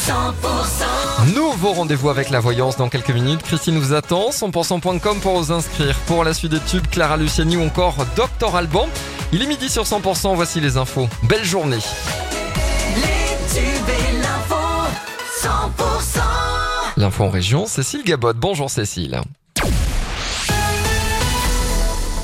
100% Nouveau rendez-vous avec la voyance dans quelques minutes. Christine vous attend. 100%.com pour vous inscrire. Pour la suite des tubes, Clara Luciani ou encore Docteur Alban. Il est midi sur 100%. Voici les infos. Belle journée. Les tubes et l'info 100% L'info en région, Cécile Gabot. Bonjour Cécile.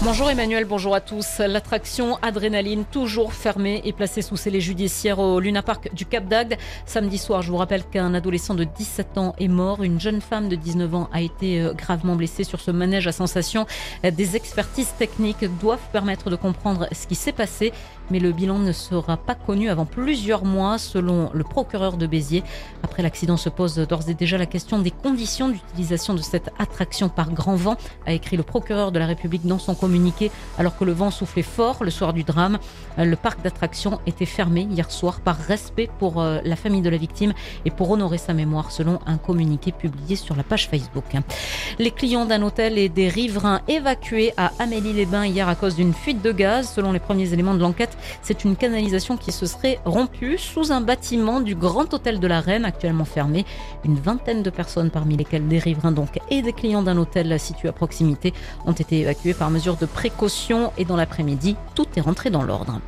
Bonjour Emmanuel, bonjour à tous. L'attraction Adrénaline, toujours fermée et placée sous scellé judiciaire au Luna Park du Cap d'Agde. Samedi soir, je vous rappelle qu'un adolescent de 17 ans est mort. Une jeune femme de 19 ans a été euh, gravement blessée sur ce manège à sensation. Des expertises techniques doivent permettre de comprendre ce qui s'est passé, mais le bilan ne sera pas connu avant plusieurs mois, selon le procureur de Béziers. Après l'accident se pose d'ores et déjà la question des conditions d'utilisation de cette attraction par grand vent, a écrit le procureur de la République dans son communiqué, alors que le vent soufflait fort le soir du drame. Euh, Le parc d'attractions était fermé hier soir par respect pour euh, la famille de la victime et pour honorer sa mémoire, selon un communiqué publié sur la page Facebook. Les clients d'un hôtel et des riverains évacués à Amélie-les-Bains hier à cause d'une fuite de gaz. Selon les premiers éléments de l'enquête, c'est une canalisation qui se serait rompue sous un bâtiment du Grand Hôtel de la Reine, actuellement fermé. Une vingtaine de personnes, parmi lesquelles des riverains donc et des clients d'un hôtel situé à proximité, ont été évacués par mesure de précaution et dans l'après-midi, tout est rentré dans l'ordre.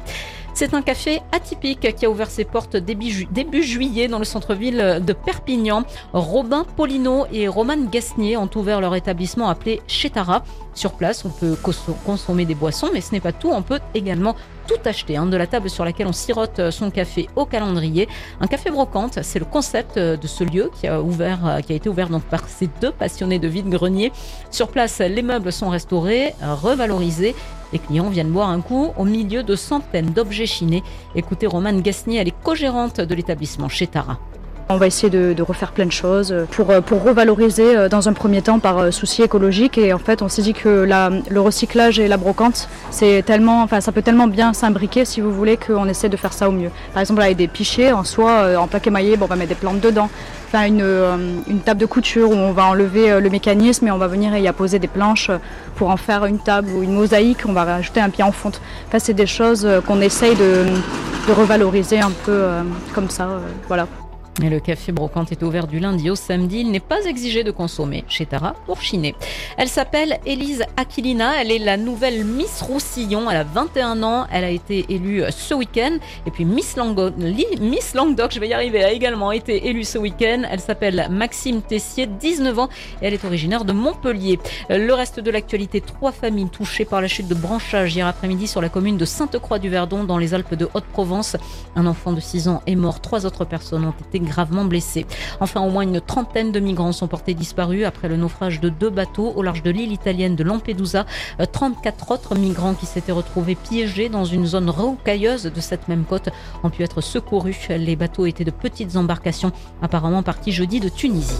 C'est un café atypique qui a ouvert ses portes début, ju- début juillet dans le centre-ville de Perpignan. Robin Polino et Roman Gasnier ont ouvert leur établissement appelé Chetara. Sur place, on peut cons- consommer des boissons, mais ce n'est pas tout. On peut également tout acheter. hein, de la table sur laquelle on sirote son café au calendrier. Un café brocante, c'est le concept de ce lieu qui a, ouvert, qui a été ouvert donc par ces deux passionnés de vide-grenier. Sur place, les meubles sont restaurés, revalorisés. Les clients viennent boire un coup au milieu de centaines d'objets chinés. Écoutez, Romane Gasnier, elle est co-gérante de l'établissement chez Tara. On va essayer de, refaire plein de choses pour, euh, pour revaloriser euh, dans un premier temps par euh, souci écologique. Et en fait, on s'est dit que le recyclage et la brocante, c'est tellement, enfin, ça peut tellement bien s'imbriquer, si vous voulez, qu'on essaie de faire ça au mieux. Par exemple, avec des pichets, en soi, euh, en plaque émaillée, bon, on va mettre des plantes dedans. Enfin, une, une table de couture où on va enlever le mécanisme et on va venir y apposer des planches pour en faire une table ou une mosaïque. On va rajouter un pied en fonte. Enfin, c'est des choses qu'on essaye de, de revaloriser un peu comme ça. voilà. Et le café brocante est ouvert du lundi au samedi. Il n'est pas exigé de consommer chez Tara pour chiner. Elle s'appelle Élise Aquilina. Elle est la nouvelle Miss Roussillon. Elle a 21 ans. Elle a été élue ce week-end. Et puis Miss, Miss Languedoc, je vais y arriver, a également été élue ce week-end. Elle s'appelle Maxime Tessier, 19 ans. Et elle est originaire de Montpellier. Euh, Le reste de l'actualité, trois familles touchées par la chute de branchage hier après-midi sur la commune de Sainte-Croix-du-Verdon dans les Alpes de Haute-Provence. Un enfant de 6 ans est mort. Trois autres personnes ont été gravement blessées. Enfin, au moins une trentaine de migrants sont portés disparus après le naufrage de deux bateaux au large de l'île italienne de Lampedusa. Euh, 34 autres migrants qui s'étaient retrouvés piégés dans une zone rocailleuse de cette même côte ont pu être secourus. Les bateaux étaient de petites embarcations apparemment partis jeudi de Tunisie.